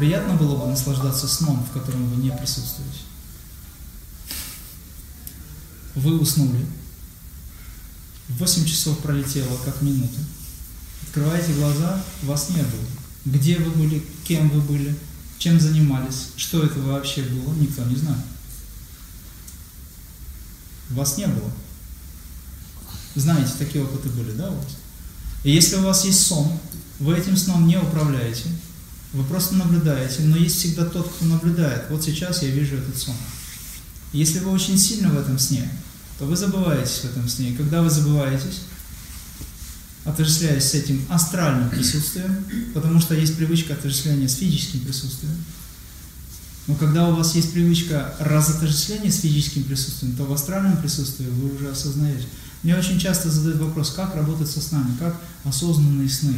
Приятно было бы наслаждаться сном, в котором вы не присутствуете. Вы уснули. 8 часов пролетело, как минута. Открываете глаза, вас не было. Где вы были, кем вы были, чем занимались, что это вообще было, никто не знает. Вас не было. Знаете, такие опыты были, да, у? И если у вас есть сон, вы этим сном не управляете, вы просто наблюдаете, но есть всегда тот, кто наблюдает. Вот сейчас я вижу этот сон. Если вы очень сильно в этом сне, то вы забываетесь в этом сне. И когда вы забываетесь, отождествляясь с этим астральным присутствием, потому что есть привычка отождествления с физическим присутствием, но когда у вас есть привычка разотождествления с физическим присутствием, то в астральном присутствии вы уже осознаете. Мне очень часто задают вопрос, как работать со снами, как осознанные сны,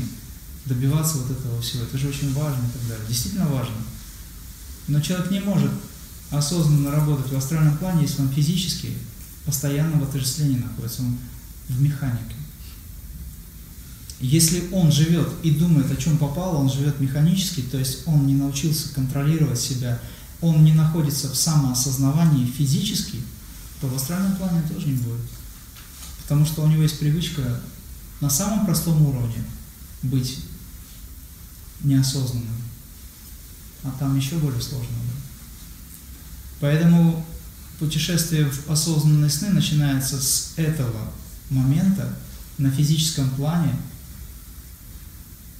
добиваться вот этого всего. Это же очень важно и так далее. Действительно важно. Но человек не может осознанно работать в астральном плане, если он физически постоянно в отождествлении находится, он в механике. Если он живет и думает, о чем попало, он живет механически, то есть он не научился контролировать себя, он не находится в самоосознавании физически, то в астральном плане тоже не будет. Потому что у него есть привычка на самом простом уровне быть неосознанным. А там еще более сложно. Да? Поэтому путешествие в осознанные сны начинается с этого момента на физическом плане,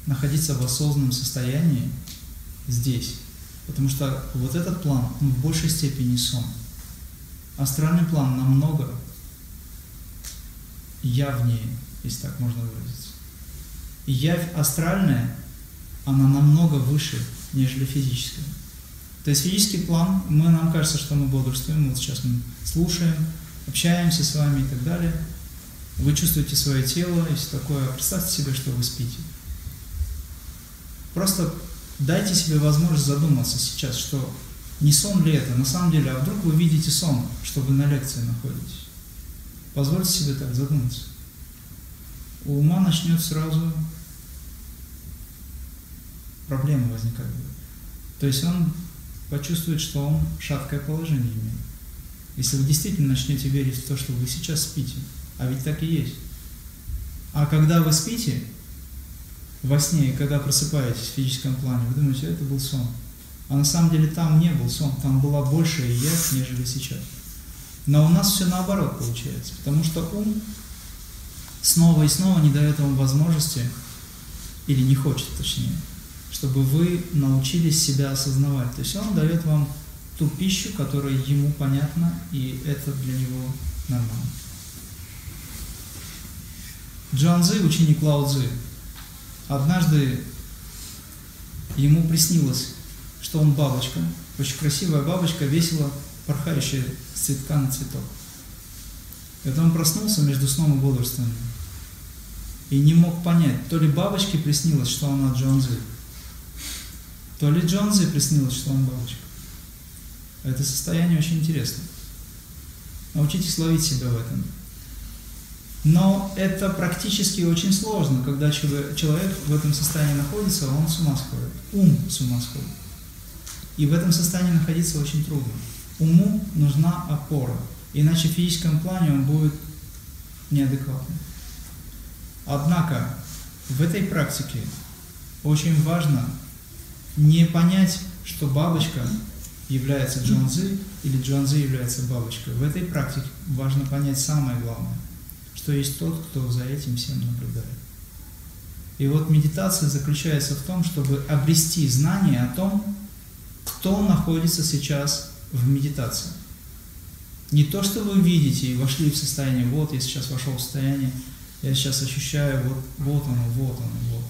находиться в осознанном состоянии здесь. Потому что вот этот план, он в большей степени сон. Астральный план намного явнее, если так можно выразиться. И явь астральная, она намного выше, нежели физическая. То есть физический план, мы, нам кажется, что мы бодрствуем, вот сейчас мы слушаем, общаемся с вами и так далее. Вы чувствуете свое тело и все такое. Представьте себе, что вы спите. Просто дайте себе возможность задуматься сейчас, что не сон ли это, на самом деле, а вдруг вы видите сон, что вы на лекции находитесь. Позвольте себе так задуматься. У ума начнет сразу проблемы возникать. То есть он почувствует, что он шаткое положение имеет. Если вы действительно начнете верить в то, что вы сейчас спите, а ведь так и есть. А когда вы спите, во сне, и когда просыпаетесь в физическом плане, вы думаете, это был сон. А на самом деле там не был сон, там была большая явь, нежели сейчас. Но у нас все наоборот получается, потому что ум снова и снова не дает вам возможности, или не хочет точнее, чтобы вы научились себя осознавать. То есть он дает вам ту пищу, которая ему понятна, и это для него нормально. Джан Цзи, ученик Лао Цзи, однажды ему приснилось, что он бабочка, очень красивая бабочка, весело порхающая с цветка на цветок. Когда он проснулся между сном и бодрствованием, и не мог понять, то ли бабочке приснилось, что она Джонзи, то ли Джонзи приснилось, что он бабочка. Это состояние очень интересно. Научитесь ловить себя в этом. Но это практически очень сложно, когда человек в этом состоянии находится, он с ума сходит. Ум с ума сходит. И в этом состоянии находиться очень трудно. Уму нужна опора, иначе в физическом плане он будет неадекватным. Однако в этой практике очень важно не понять, что бабочка является Джонзи или Джонзи является бабочкой. В этой практике важно понять самое главное, что есть тот, кто за этим всем наблюдает. И вот медитация заключается в том, чтобы обрести знание о том, кто находится сейчас в медитации. Не то, что вы видите и вошли в состояние, вот я сейчас вошел в состояние, я сейчас ощущаю, вот, вот оно, вот оно, вот.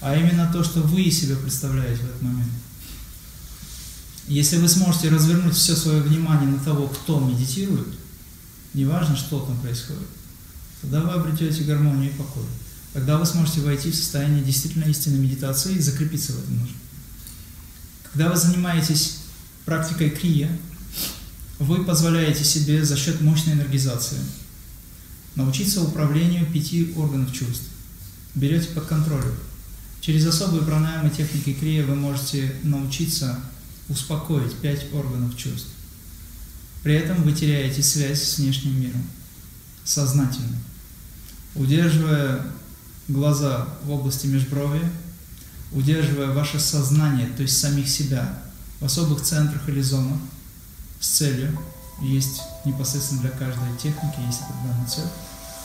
А именно то, что вы себя представляете в этот момент. Если вы сможете развернуть все свое внимание на того, кто медитирует, неважно, что там происходит, тогда вы обретете гармонию и покой. Тогда вы сможете войти в состояние действительно истинной медитации и закрепиться в этом нужно. Когда вы занимаетесь практикой крия, вы позволяете себе за счет мощной энергизации научиться управлению пяти органов чувств. Берете под контроль. Через особые пранаямы техники крия вы можете научиться успокоить пять органов чувств. При этом вы теряете связь с внешним миром сознательно, удерживая глаза в области межброви, удерживая ваше сознание, то есть самих себя, в особых центрах или зонах с целью, есть непосредственно для каждой техники, есть определенная цель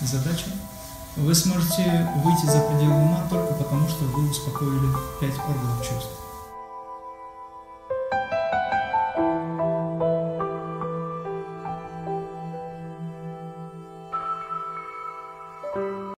и задача, вы сможете выйти за пределы ума только потому, что вы успокоили пять органов чувств.